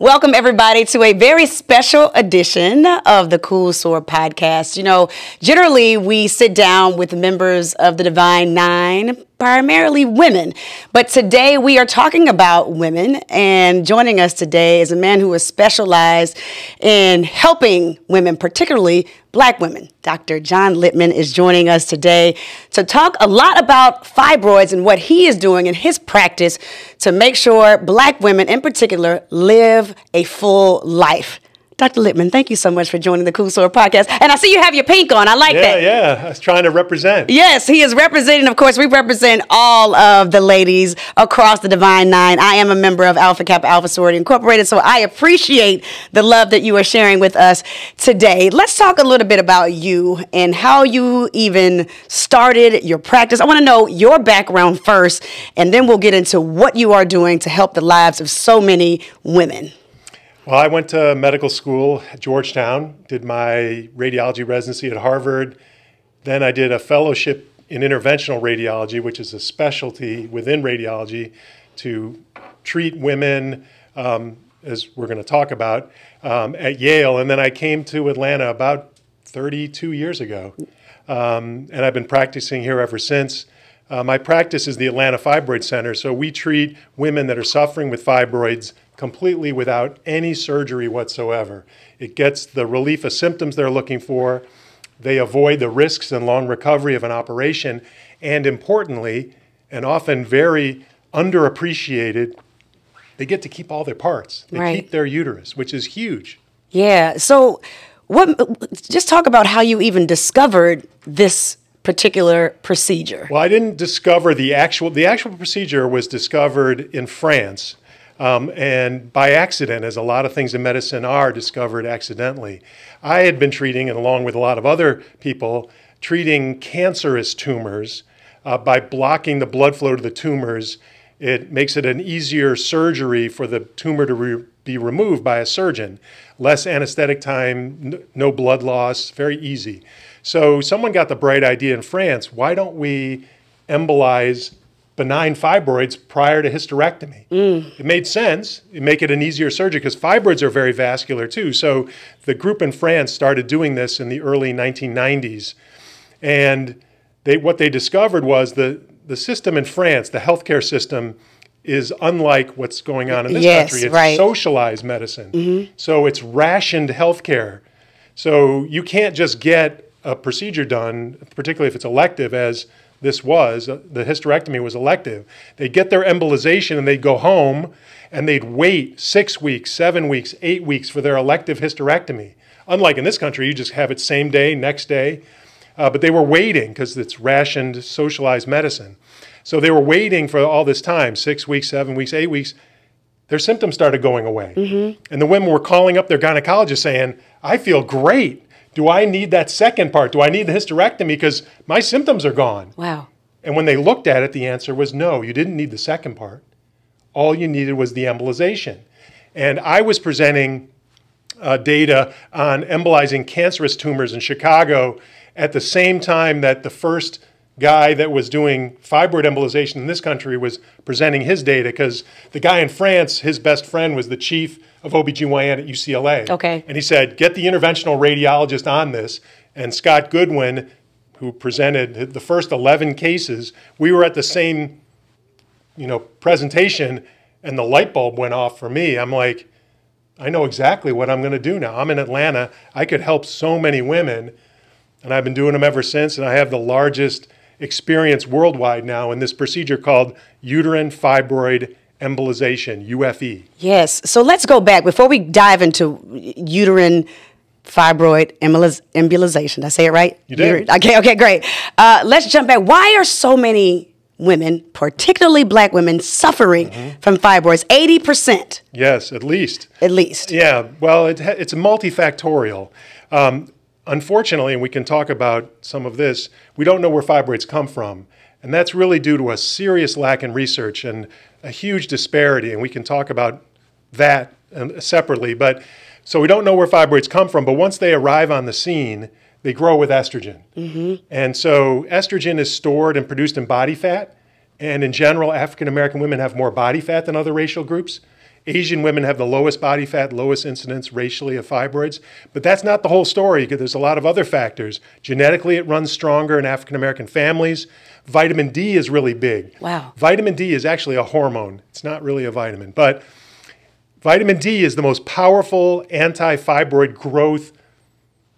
Welcome, everybody, to a very special edition of the Cool Soror podcast. You know, generally we sit down with members of the Divine Nine, primarily women. But today we are talking about women, and joining us today is a man who is specialized in helping women, particularly black women. Dr. John Lipman is joining us today to talk a lot about fibroids and what he is doing in his practice to make sure black women in particular live a full life. Dr. Lipman, thank you so much for joining the Cool Soror podcast. And I see you have your pink on. I like yeah, that. Yeah, yeah, I was trying to represent. Yes, he is representing, of course, we represent all of the ladies across the Divine Nine. I am a member of Alpha Kappa Alpha Sorority Incorporated, so I appreciate the love that you are sharing with us today. Let's talk a little bit about you and how you even started your practice. I want to know your background first, and then we'll get into what you are doing to help the lives of so many women. Well, I went to medical school at Georgetown, did my radiology residency at Harvard. Then I did a fellowship in interventional radiology, which is a specialty within radiology to treat women, um, as we're going to talk about, um, at Yale. And then I came to Atlanta about 32 years ago. Um, and I've been practicing here ever since. Uh, my practice is the Atlanta Fibroid Center, so we treat women that are suffering with fibroids completely without any surgery whatsoever. It gets the relief of symptoms they're looking for. They avoid the risks and long recovery of an operation. And importantly, and often very underappreciated, they get to keep all their parts. They Right. keep their uterus, which is huge. Yeah. So, what? Just talk about how you even discovered this particular procedure. Well, I didn't discover the actual. The actual procedure was discovered in France, um, and by accident, as a lot of things in medicine are discovered accidentally. I had been treating, and along with a lot of other people, treating cancerous tumors uh, by blocking the blood flow to the tumors. It makes it an easier surgery for the tumor to re- be removed by a surgeon. Less anesthetic time, n- no blood loss, very easy. So someone got the bright idea in France why don't we embolize benign fibroids prior to hysterectomy? Mm. It made sense. It make it an easier surgery because fibroids are very vascular too. So the group in France started doing this in the early 1990s. And they, what they discovered was the, the system in France, the healthcare system, is unlike what's going on in this Yes, country. It's right. socialized medicine. Mm-hmm. So it's rationed healthcare. So you can't just get a procedure done, particularly if it's elective, as this was. Uh, The hysterectomy was elective. They'd get their embolization and they'd go home and they'd wait six weeks, seven weeks, eight weeks for their elective hysterectomy. Unlike in this country, you just have it same day, next day. Uh, but they were waiting because it's rationed, socialized medicine. So they were waiting for all this time six weeks, seven weeks, eight weeks. Their symptoms started going away. And the women were calling up their gynecologist saying, I feel great. Do I need that second part? Do I need the hysterectomy? Because my symptoms are gone. Wow. And when they looked at it, the answer was no, you didn't need the second part. All you needed was the embolization. And I was presenting uh, data on embolizing cancerous tumors in Chicago at the same time that the first guy that was doing fibroid embolization in this country was presenting his data because the guy in France, his best friend was the chief of OBGYN at UCLA. Okay. And he said, get the interventional radiologist on this. And Scott Goodwin, who presented the first 11 cases, we were at the same you know, presentation and the light bulb went off for me. I'm like, I know exactly what I'm going to do now. I'm in Atlanta. I could help so many women, and I've been doing them ever since. And I have the largest experience worldwide now in this procedure called uterine fibroid embolization, UFE. Yes. So let's go back before we dive into uterine fibroid emboliz- embolization. Did I say it right? You did. Okay. Okay. Great. Uh, let's jump back. Why are so many women, particularly Black women, suffering Mm-hmm. from fibroids? Eighty percent, Yes, at least. at least. Yeah, well, it, it's multifactorial. Um, unfortunately, and we can talk about some of this, we don't know where fibroids come from. And that's really due to a serious lack in research and a huge disparity. And we can talk about that uh, separately. But so we don't know where fibroids come from, but once they arrive on the scene, they grow with estrogen. And so estrogen is stored and produced in body fat. And in general, African American women have more body fat than other racial groups. Asian women have the lowest body fat, lowest incidence racially of fibroids. But that's not the whole story because there's a lot of other factors. Genetically, it runs stronger in African American families. Vitamin D is really big. Wow. Vitamin D is actually a hormone, it's not really a vitamin. But vitamin D is the most powerful anti fibroid growth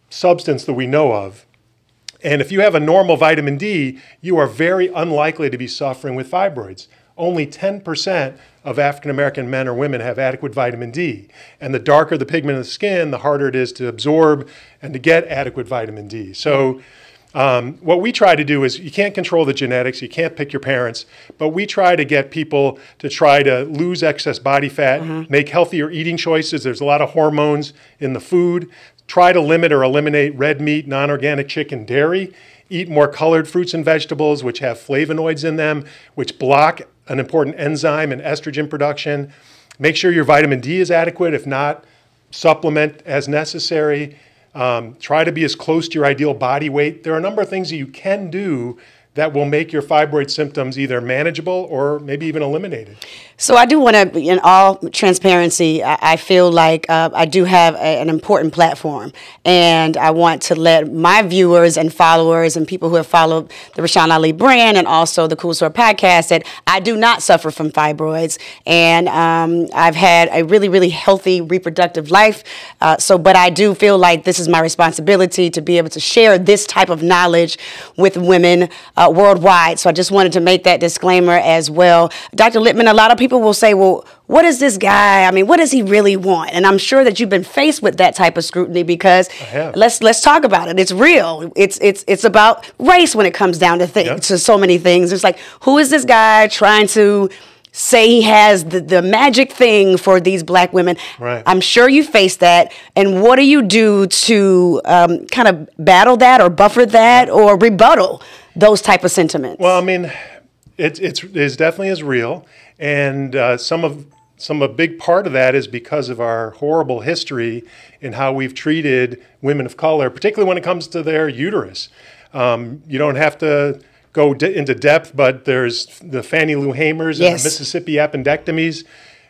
substance that we know of. And if you have a normal vitamin D, you are very unlikely to be suffering with fibroids. Only 10% of African American men or women have adequate vitamin D. And the darker the pigment of the skin, the harder it is to absorb and to get adequate vitamin D. So, um, what we try to do is you can't control the genetics, you can't pick your parents, but we try to get people to try to lose excess body fat, mm-hmm. make healthier eating choices. There's a lot of hormones in the food. Try to limit or eliminate red meat, non organic chicken, dairy. Eat more colored fruits and vegetables, which have flavonoids in them, which block an important enzyme in estrogen production. Make sure your vitamin D is adequate. If not, supplement as necessary. Um, try to be as close to your ideal body weight. There are a number of things that you can do that will make your fibroid symptoms either manageable or maybe even eliminated. So I do want to, in all transparency, I, feel like uh, I do have a, an important platform, and I want to let my viewers and followers and people who have followed the Rashan Ali brand and also the Cool Soror podcast that I do not suffer from fibroids, and um, I've had a really, really healthy reproductive life. Uh, so, but I do feel like this is my responsibility to be able to share this type of knowledge with women uh, worldwide. So I just wanted to make that disclaimer as well, Dr. Lipman. A lot of people will say, well, what is this guy? I mean, what does he really want? And I'm sure that you've been faced with that type of scrutiny because let's let's talk about it. It's real. It's it's it's about race when it comes down to things to so many things. It's like, who is this guy trying to say he has the, the magic thing for these black women. Right. I'm sure you face that. And what do you do to um, kind of battle that or buffer that or rebuttal those type of sentiments? Well, I mean, it, it's, it's definitely is real. And uh, some of some a big part of that is because of our horrible history in how we've treated women of color, particularly when it comes to their uterus. Um, you don't have to go de- into depth, but there's the Fannie Lou Hamers yes. and the Mississippi appendectomies.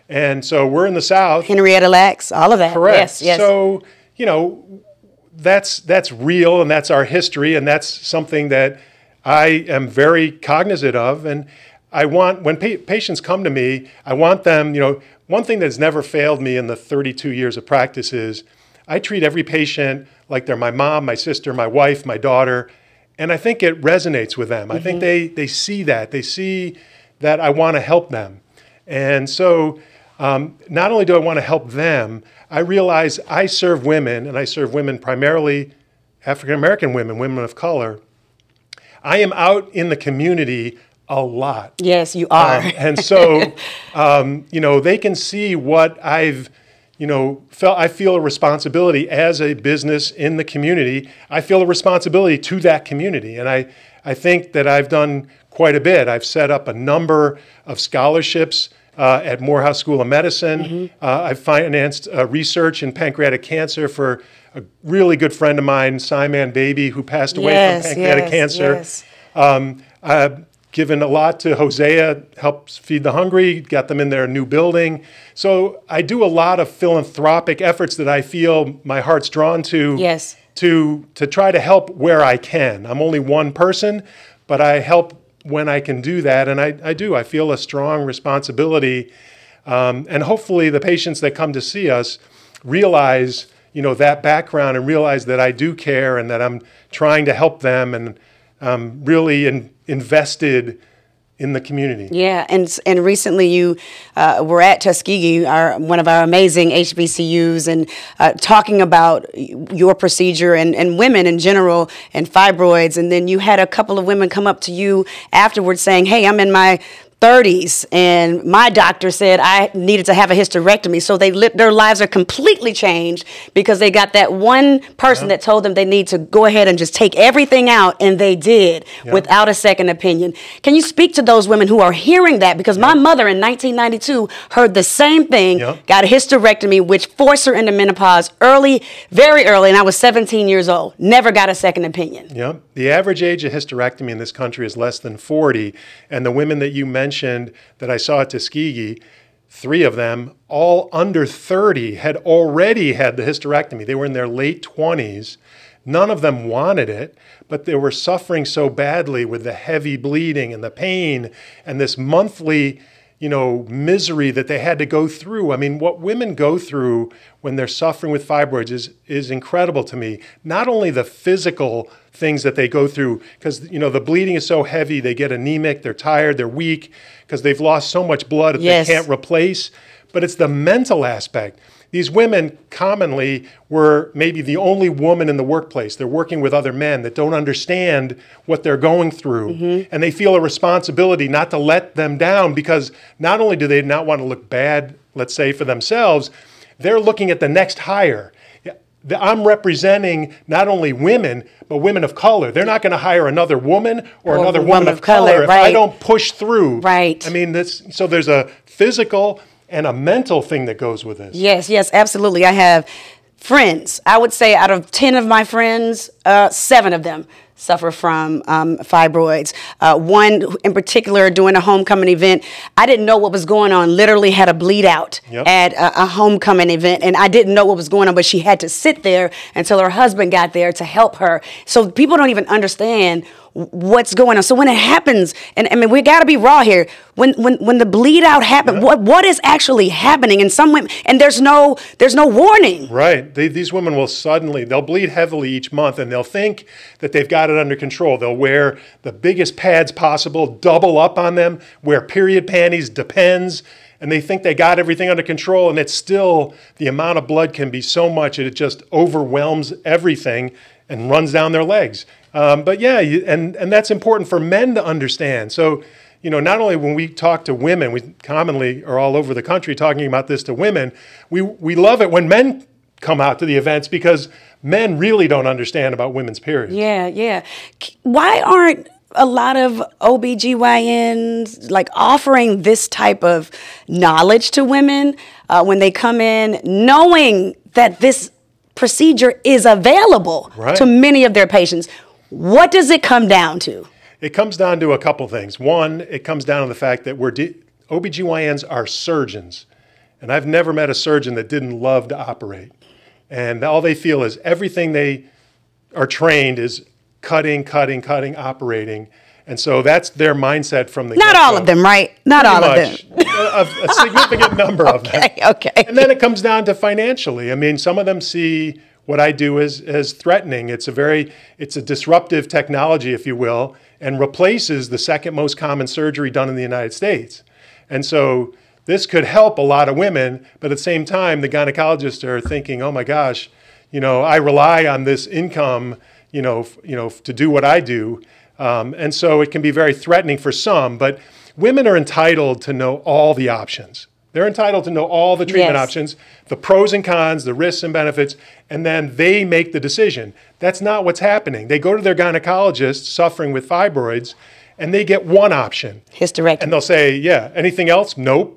And so we're in the South. Henrietta Lacks, all of that. Correct. Yes, yes. So, you know, that's that's real and that's our history and that's something that I am very cognizant of. And I want, when pa- patients come to me, I want them, you know, one thing that's never failed me in the 32 years of practice is I treat every patient like they're my mom, my sister, my wife, my daughter. And I think it resonates with them. Mm-hmm. I think mm-hmm. they, they see that. They see that I want to help them. And so um, not only do I want to help them, I realize I serve women, and I serve women primarily African American women, women of color. I am out in the community a lot. Yes, you are. Um, and so, um, you know, they can see what I've, you know, felt. I feel a responsibility as a business in the community. I feel a responsibility to that community, and I, I think that I've done quite a bit. I've set up a number of scholarships. Uh, at Morehouse School of Medicine. Mm-hmm. Uh, I've financed uh, research in pancreatic cancer for a really good friend of mine, Simon Baby, who passed away yes, from pancreatic yes, cancer. Yes. Um, given a lot to Hosea, helps feed the hungry, got them in their new building. So I do a lot of philanthropic efforts that I feel my heart's drawn to. Yes. To to try to help where I can. I'm only one person, but I help when I can do that, and I, I do. I feel a strong responsibility, um, and hopefully the patients that come to see us realize you know that background and realize that I do care and that I'm trying to help them and um, really in, invested in the community. Yeah, and and recently you uh, were at Tuskegee, our one of our amazing HBCUs, and uh, talking about your procedure and, and women in general and fibroids, and then you had a couple of women come up to you afterwards saying, "Hey, I'm in my 30s and my doctor said I needed to have a hysterectomy. So they their lives are completely changed because they got that one person that told them they need to go ahead and just take everything out and they did without a second opinion. Can you speak to those women who are hearing that because my mother in 1992 heard the same thing, got a hysterectomy which forced her into menopause early, very early and I was 17 years old. Never got a second opinion. Yeah. The average age of hysterectomy in this country is less than 40 and the women that you mentioned mentioned that I saw at Tuskegee, three of them, all under 30, had already had the hysterectomy. They were in their late 20s. None of them wanted it, but they were suffering so badly with the heavy bleeding and the pain and this monthly you know, misery that they had to go through. I mean, what women go through when they're suffering with fibroids is is incredible to me. Not only the physical things that they go through because you know the bleeding is so heavy, they get anemic, they're tired, they're weak because they've lost so much blood that Yes. they can't replace, but it's the mental aspect. These women commonly were maybe the only woman in the workplace. They're working with other men that don't understand what they're going through. Mm-hmm. And they feel a responsibility not to let them down because not only do they not want to look bad, let's say, for themselves, they're looking at the next hire. I'm representing not only women, but women of color. They're not going to hire another woman or, Or another woman, woman of, color, color, if I don't push through. Right. I mean, this, so there's a physical and a mental thing that goes with this. Yes, yes, absolutely. I have friends. I would say out of 10 of my friends, uh, seven of them suffer from um, fibroids. Uh, one in particular, doing a homecoming event, I didn't know what was going on, literally had a bleed out Yep. at a, a homecoming event, and I didn't know what was going on, but she had to sit there until her husband got there to help her. So people don't even understand what's going on. So when it happens, and I mean we got to be raw here. When when when the bleed out happened, what what is actually happening? And some women, and there's no there's no warning. Right. They, these women will suddenly, they'll bleed heavily each month and they'll think that they've got it under control. They'll wear the biggest pads possible, double up on them, wear period panties, depends, and they think they got everything under control. And it's still, the amount of blood can be so much that it just overwhelms everything and runs down their legs. Um, but yeah, you, and, and that's important for men to understand. So, you know, not only when we talk to women, we commonly are all over the country talking about this to women, we, we love it when men come out to the events because men really don't understand about women's periods. Yeah, yeah. Why aren't a lot of OBGYNs like offering this type of knowledge to women uh, when they come in, knowing that this procedure is available Right. to many of their patients? What does it come down to? It comes down to a couple things. One, it comes down to the fact that we're de- OBGYNs are surgeons. And I've never met a surgeon that didn't love to operate. And all they feel is everything they are trained is cutting, cutting, cutting, operating. And so that's their mindset from the Not all of them, right? Not all of them. A, a significant number of them. Okay, okay. And then it comes down to financially. I mean, some of them see what I do is, as threatening. It's a very, it's a disruptive technology, if you will, and replaces the second most common surgery done in the United States. And so this could help a lot of women, but at the same time, the gynecologists are thinking, oh my gosh, you know, I rely on this income, you know, f- you know, f- to do what I do. Um, and so it can be very threatening for some, but women are entitled to know all the options. They're entitled to know all the treatment Yes. options, the pros and cons, the risks and benefits, and then they make the decision. That's not what's happening. They go to their gynecologist suffering with fibroids, and they get one option. Hysterectomy. And they'll say, yeah, anything else? Nope.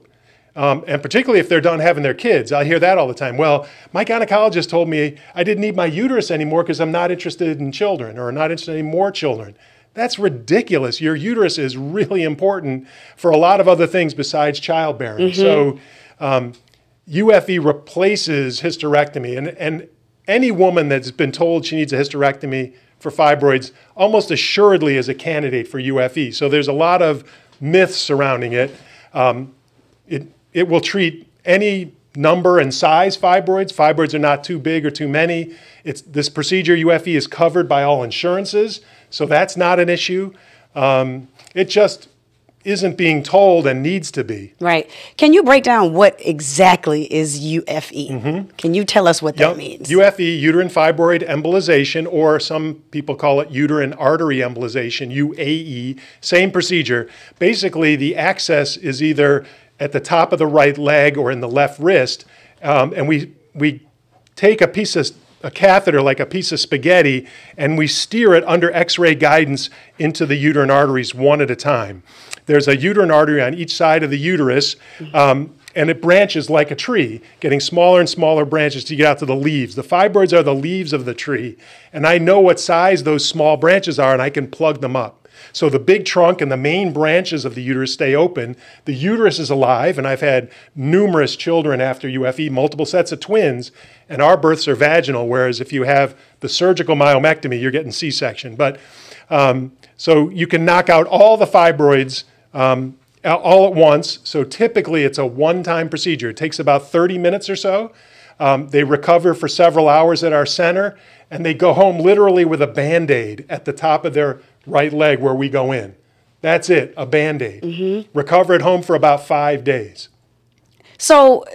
Um, and particularly if they're done having their kids, I hear that all the time. Well, my gynecologist told me I didn't need my uterus anymore because I'm not interested in children or not interested in more children. That's ridiculous. Your uterus is really important for a lot of other things besides childbearing. So, um, UFE replaces hysterectomy, and, and any woman that's been told she needs a hysterectomy for fibroids almost assuredly is a candidate for UFE. So there's a lot of myths surrounding it. Um, it, it will treat any number and size fibroids. Fibroids are not too big or too many. It's, this procedure, UFE, is covered by all insurances, so that's not an issue. Um, it just isn't being told and needs to be. Right. Can you break down what exactly is UFE? Can you tell us what that means? UFE, uterine fibroid embolization, or some people call it uterine artery embolization, UAE, same procedure. Basically, the access is either at the top of the right leg or in the left wrist, um, and we we take a piece of a catheter like a piece of spaghetti and we steer it under x-ray guidance into the uterine arteries one at a time. There's a uterine artery on each side of the uterus um, and it branches like a tree getting smaller and smaller branches to get out to the leaves. The fibroids are the leaves of the tree and i know what size those small branches are and i can plug them up So the big trunk and the main branches of the uterus stay open. The uterus is alive, and I've had numerous children after UFE, multiple sets of twins, and our births are vaginal, whereas if you have the surgical myomectomy, you're getting C section. But um, so you can knock out all the fibroids. Um, all at once. So typically, it's a one time procedure. It takes about 30 minutes or so. Um, they recover for several hours at our center, and they go home literally with a band aid at the top of their right leg where we go in. That's it, a band aid. Mm-hmm. Recover at home for about five days. So,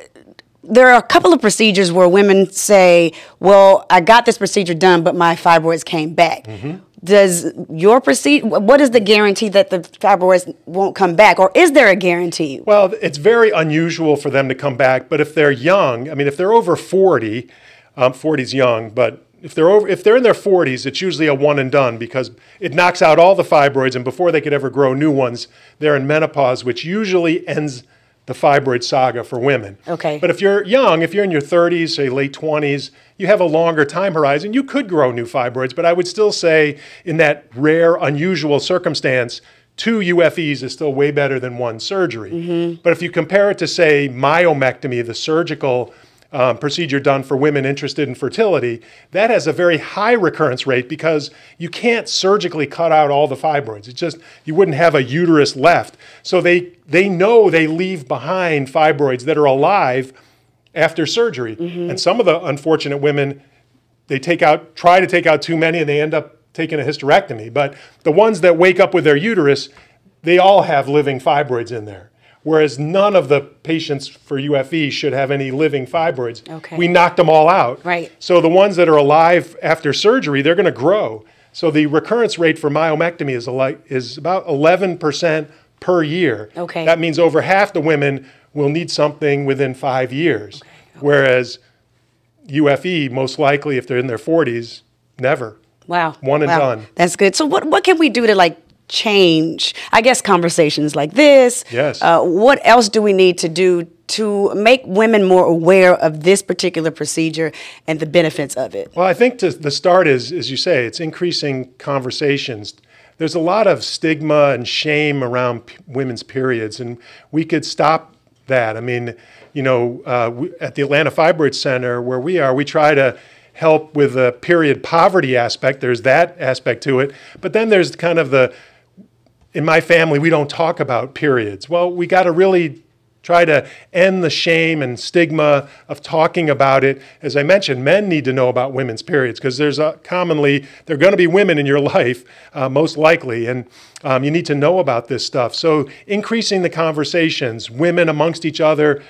there are a couple of procedures where women say, Well, I got this procedure done, but my fibroids came back. Mm-hmm does your procedure what is the guarantee that the fibroids won't come back or is there a guarantee well it's very unusual for them to come back but if they're young i mean if they're over 40 um, 40 is young but if they're over if they're in their 40s it's usually a one and done because it knocks out all the fibroids and before they could ever grow new ones they're in menopause which usually ends the fibroid saga for women. Okay. But if you're young, if you're in your 30s, say late 20s, you have a longer time horizon, you could grow new fibroids. But I would still say, in that rare, unusual circumstance, two UFEs is still way better than one surgery. Mm-hmm. But if you compare it to, say, myomectomy, the surgical um, procedure done for women interested in fertility, that has a very high recurrence rate because you can't surgically cut out all the fibroids. It's just you wouldn't have a uterus left. So they they know they leave behind fibroids that are alive after surgery. Mm-hmm. And some of the unfortunate women, they take out try to take out too many and they end up taking a hysterectomy. But the ones that wake up with their uterus, they all have living fibroids in there whereas none of the patients for UFE should have any living fibroids. Okay. We knocked them all out. Right. So the ones that are alive after surgery, they're going to grow. So the recurrence rate for myomectomy is, like, is about 11% per year. Okay. That means over half the women will need something within five years, okay. Okay. whereas UFE, most likely, if they're in their 40s, never. Wow. One and wow. done. That's good. So what, what can we do to like change? I guess conversations like this. Yes. Uh, what else do we need to do to make women more aware of this particular procedure and the benefits of it? Well, I think to, the start is, as you say, it's increasing conversations. There's a lot of stigma and shame around p- women's periods, and we could stop that. I mean, you know, uh, we, at the Atlanta Fibroid Center where we are, we try to help with the period poverty aspect. There's that aspect to it, but then there's kind of the in my family, we don't talk about periods. Well, we got to really try to end the shame and stigma of talking about it. As I mentioned, men need to know about women's periods because there's a, commonly there are going to be women in your life, uh, most likely, and um, you need to know about this stuff. So increasing the conversations, women amongst each other.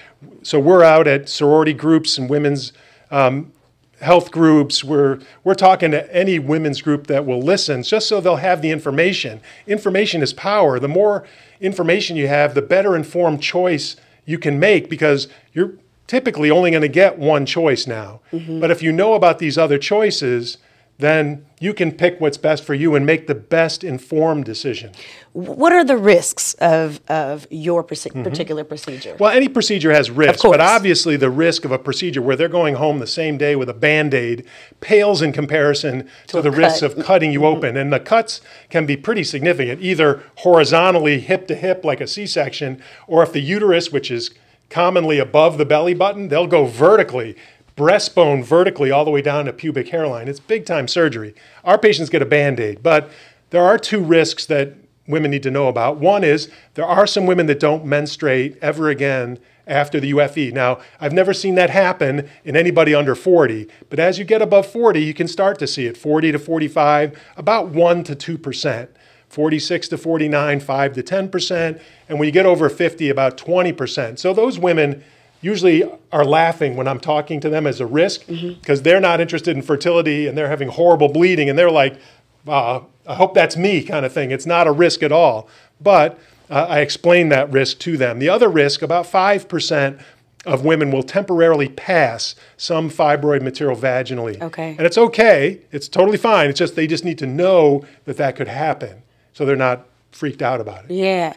So we're out at sorority groups and women's um, health groups. We're, we're talking to any women's group that will listen just so they'll have the information. Information is power. The more information you have, the better informed choice you can make because you're typically only going to get one choice now. Mm-hmm. But if you know about these other choices, then you can pick what's best for you and make the best informed decision. What are the risks of, of your mm-hmm. particular procedure? Well, any procedure has risks, but obviously the risk of a procedure where they're going home the same day with a band aid pales in comparison to, to the risks of cutting you mm-hmm. open. And the cuts can be pretty significant, either horizontally, hip to hip, like a C section, or if the uterus, which is commonly above the belly button, they'll go vertically breastbone vertically all the way down to pubic hairline. It's big time surgery. Our patients get a band aid, but there are two risks that women need to know about. One is there are some women that don't menstruate ever again after the UFE. Now, I've never seen that happen in anybody under 40, but as you get above 40, you can start to see it 40 to 45, about 1 to 2%. 46 to 49, 5 to 10%, and when you get over 50, about 20%. So those women usually are laughing when I'm talking to them as a risk because mm-hmm. they're not interested in fertility and they're having horrible bleeding and they're like, uh, I hope that's me kind of thing. It's not a risk at all. But uh, I explain that risk to them. The other risk, about 5% of women will temporarily pass some fibroid material vaginally. Okay. And it's okay. It's totally fine. It's just they just need to know that that could happen. So they're not freaked out about it. Yeah.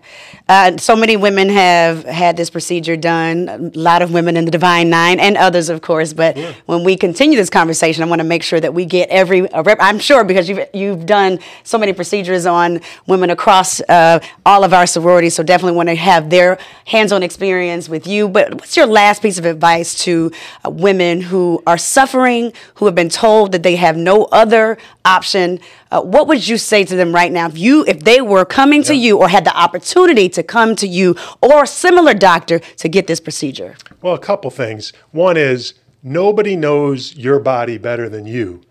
Uh, so many women have had this procedure done. A lot of women in the Divine Nine and others, of course. But yeah. when we continue this conversation, I want to make sure that we get every. Rep- I'm sure because you've you've done so many procedures on women across uh, all of our sororities. So definitely want to have their hands-on experience with you. But what's your last piece of advice to uh, women who are suffering, who have been told that they have no other option? Uh, what would you say to them right now if you if they were coming to you or had the opportunity to come to you or a similar doctor to get this procedure? Well, a couple things. One is nobody knows your body better than you.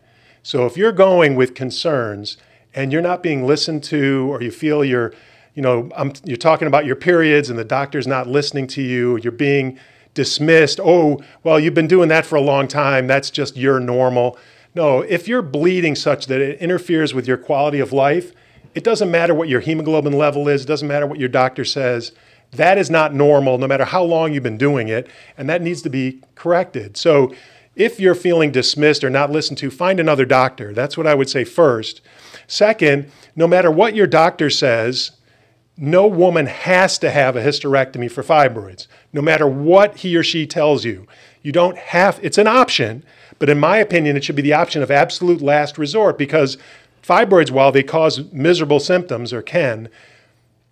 So if you're going with concerns and you're not being listened to or you feel you're you know, I'm, you're talking about your periods and the doctor's not listening to you, you're being dismissed. Oh, well, you've been doing that for a long time. That's just your normal. No, if you're bleeding such that it interferes with your quality of life, it doesn't matter what your hemoglobin level is, it doesn't matter what your doctor says. That is not normal, no matter how long you've been doing it, and that needs to be corrected. So, if you're feeling dismissed or not listened to, find another doctor. That's what I would say first. Second, no matter what your doctor says, no woman has to have a hysterectomy for fibroids, no matter what he or she tells you. You don't have, it's an option, but in my opinion, it should be the option of absolute last resort because fibroids, while they cause miserable symptoms or can,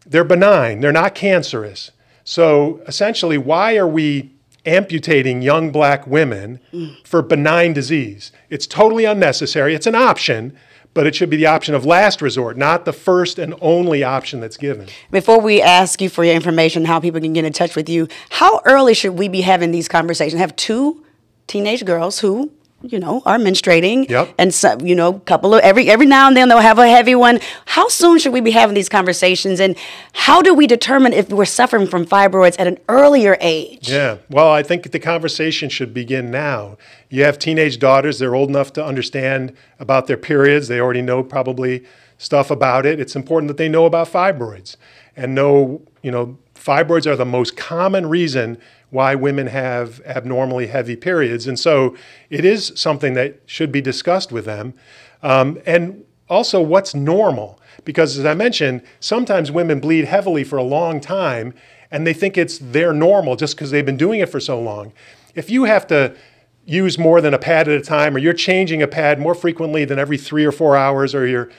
they're benign, they're not cancerous. So essentially, why are we amputating young black women for benign disease? It's totally unnecessary. It's an option, but it should be the option of last resort, not the first and only option that's given. Before we ask you for your information, how people can get in touch with you, how early should we be having these conversations? have two teenage girls who you know, are menstruating. Yep. And so, you know, couple of every every now and then they'll have a heavy one. How soon should we be having these conversations and how do we determine if we're suffering from fibroids at an earlier age? Yeah. Well, I think the conversation should begin now. You have teenage daughters, they're old enough to understand about their periods. They already know probably stuff about it. It's important that they know about fibroids and know, you know, fibroids are the most common reason why women have abnormally heavy periods. And so it is something that should be discussed with them. Um, and also, what's normal? Because as I mentioned, sometimes women bleed heavily for a long time and they think it's their normal just because they've been doing it for so long. If you have to use more than a pad at a time, or you're changing a pad more frequently than every three or four hours, or you're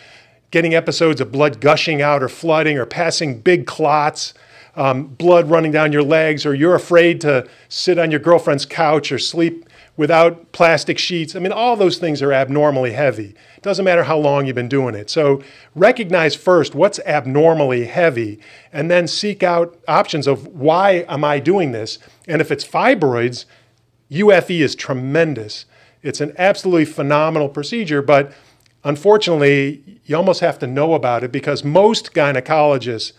getting episodes of blood gushing out or flooding or passing big clots, um, blood running down your legs, or you're afraid to sit on your girlfriend's couch or sleep without plastic sheets. I mean, all those things are abnormally heavy. It doesn't matter how long you've been doing it. So recognize first what's abnormally heavy and then seek out options of why am I doing this? And if it's fibroids, UFE is tremendous. It's an absolutely phenomenal procedure, but unfortunately, you almost have to know about it because most gynecologists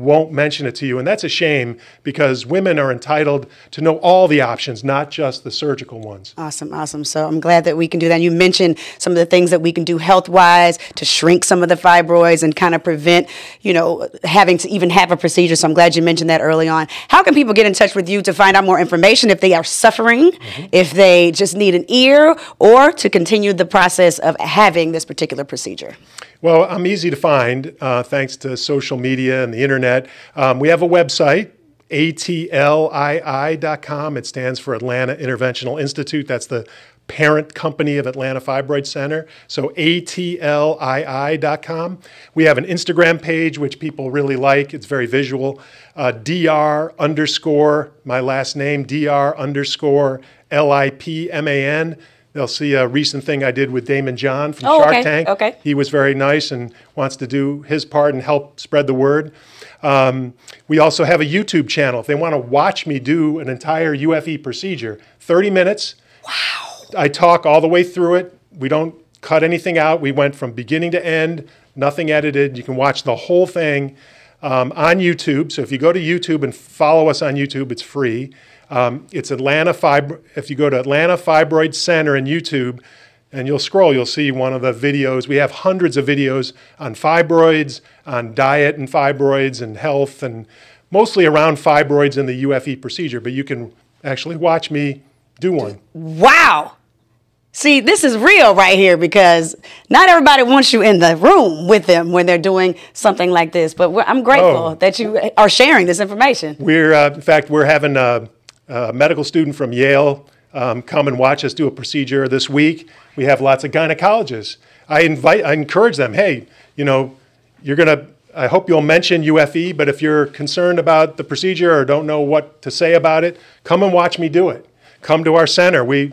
won't mention it to you. And that's a shame because women are entitled to know all the options, not just the surgical ones. Awesome, awesome. So I'm glad that we can do that. And You mentioned some of the things that we can do health wise to shrink some of the fibroids and kind of prevent, you know, having to even have a procedure. So I'm glad you mentioned that early on. How can people get in touch with you to find out more information if they are suffering, mm-hmm. if they just need an ear, or to continue the process of having this particular procedure? Well, I'm easy to find uh, thanks to social media and the internet. Um, we have a website, atlii.com. It stands for Atlanta Interventional Institute. That's the parent company of Atlanta Fibroid Center. So atlii.com. We have an Instagram page, which people really like. It's very visual. Uh, dr underscore, my last name, dr underscore L I P M A N. They'll see a recent thing I did with Daymond John from oh, Shark okay. Tank. Okay. He was very nice and wants to do his part and help spread the word. Um, we also have a YouTube channel. If they want to watch me do an entire UFE procedure, 30 minutes. Wow. I talk all the way through it. We don't cut anything out. We went from beginning to end, nothing edited. You can watch the whole thing um, on YouTube. So if you go to YouTube and follow us on YouTube, it's free. Um, it's Atlanta Fibro. If you go to Atlanta Fibroid Center in YouTube, and you'll scroll, you'll see one of the videos. We have hundreds of videos on fibroids, on diet and fibroids and health, and mostly around fibroids and the UFE procedure. But you can actually watch me do one. Wow. See, this is real right here because not everybody wants you in the room with them when they're doing something like this. But we're- I'm grateful Oh. that you are sharing this information. We're, uh, in fact, we're having a, a medical student from Yale um, come and watch us do a procedure this week. We have lots of gynecologists. I invite, I encourage them. Hey, you know, you're gonna. I hope you'll mention UFE, but if you're concerned about the procedure or don't know what to say about it, come and watch me do it. Come to our center. We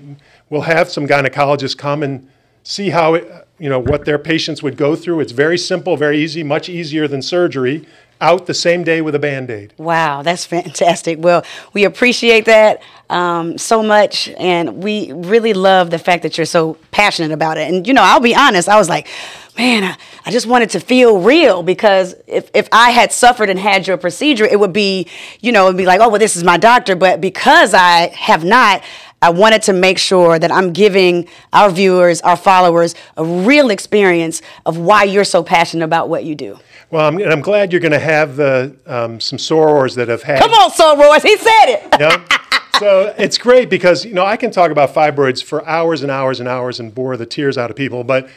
will have some gynecologists come and see how it, you know what their patients would go through. It's very simple, very easy, much easier than surgery. Out the same day with a band-aid. Wow, that's fantastic. Well, we appreciate that um, so much, and we really love the fact that you're so passionate about it. And you know, I'll be honest, I was like, man, I, I just wanted to feel real because if, if I had suffered and had your procedure, it would be, you know, it'd be like, oh, well, this is my doctor. But because I have not, I wanted to make sure that I'm giving our viewers, our followers, a real experience of why you're so passionate about what you do. Well, I'm, and I'm glad you're going to have the um, some sorors that have had. Come on, Sorors, he said it. Yeah. So it's great because you know I can talk about fibroids for hours and hours and hours and bore the tears out of people, but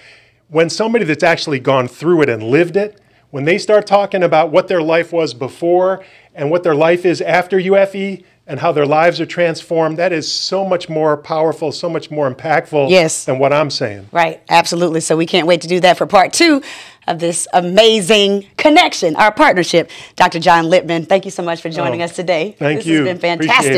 when somebody that's actually gone through it and lived it, when they start talking about what their life was before and what their life is after UFE and how their lives are transformed, that is so much more powerful, so much more impactful Yes. than what I'm saying. Right, absolutely. So we can't wait to do that for part two of this amazing connection, our partnership. Dr. John Lipman, thank you so much for joining Oh, us today. thank this you. has been fantastic.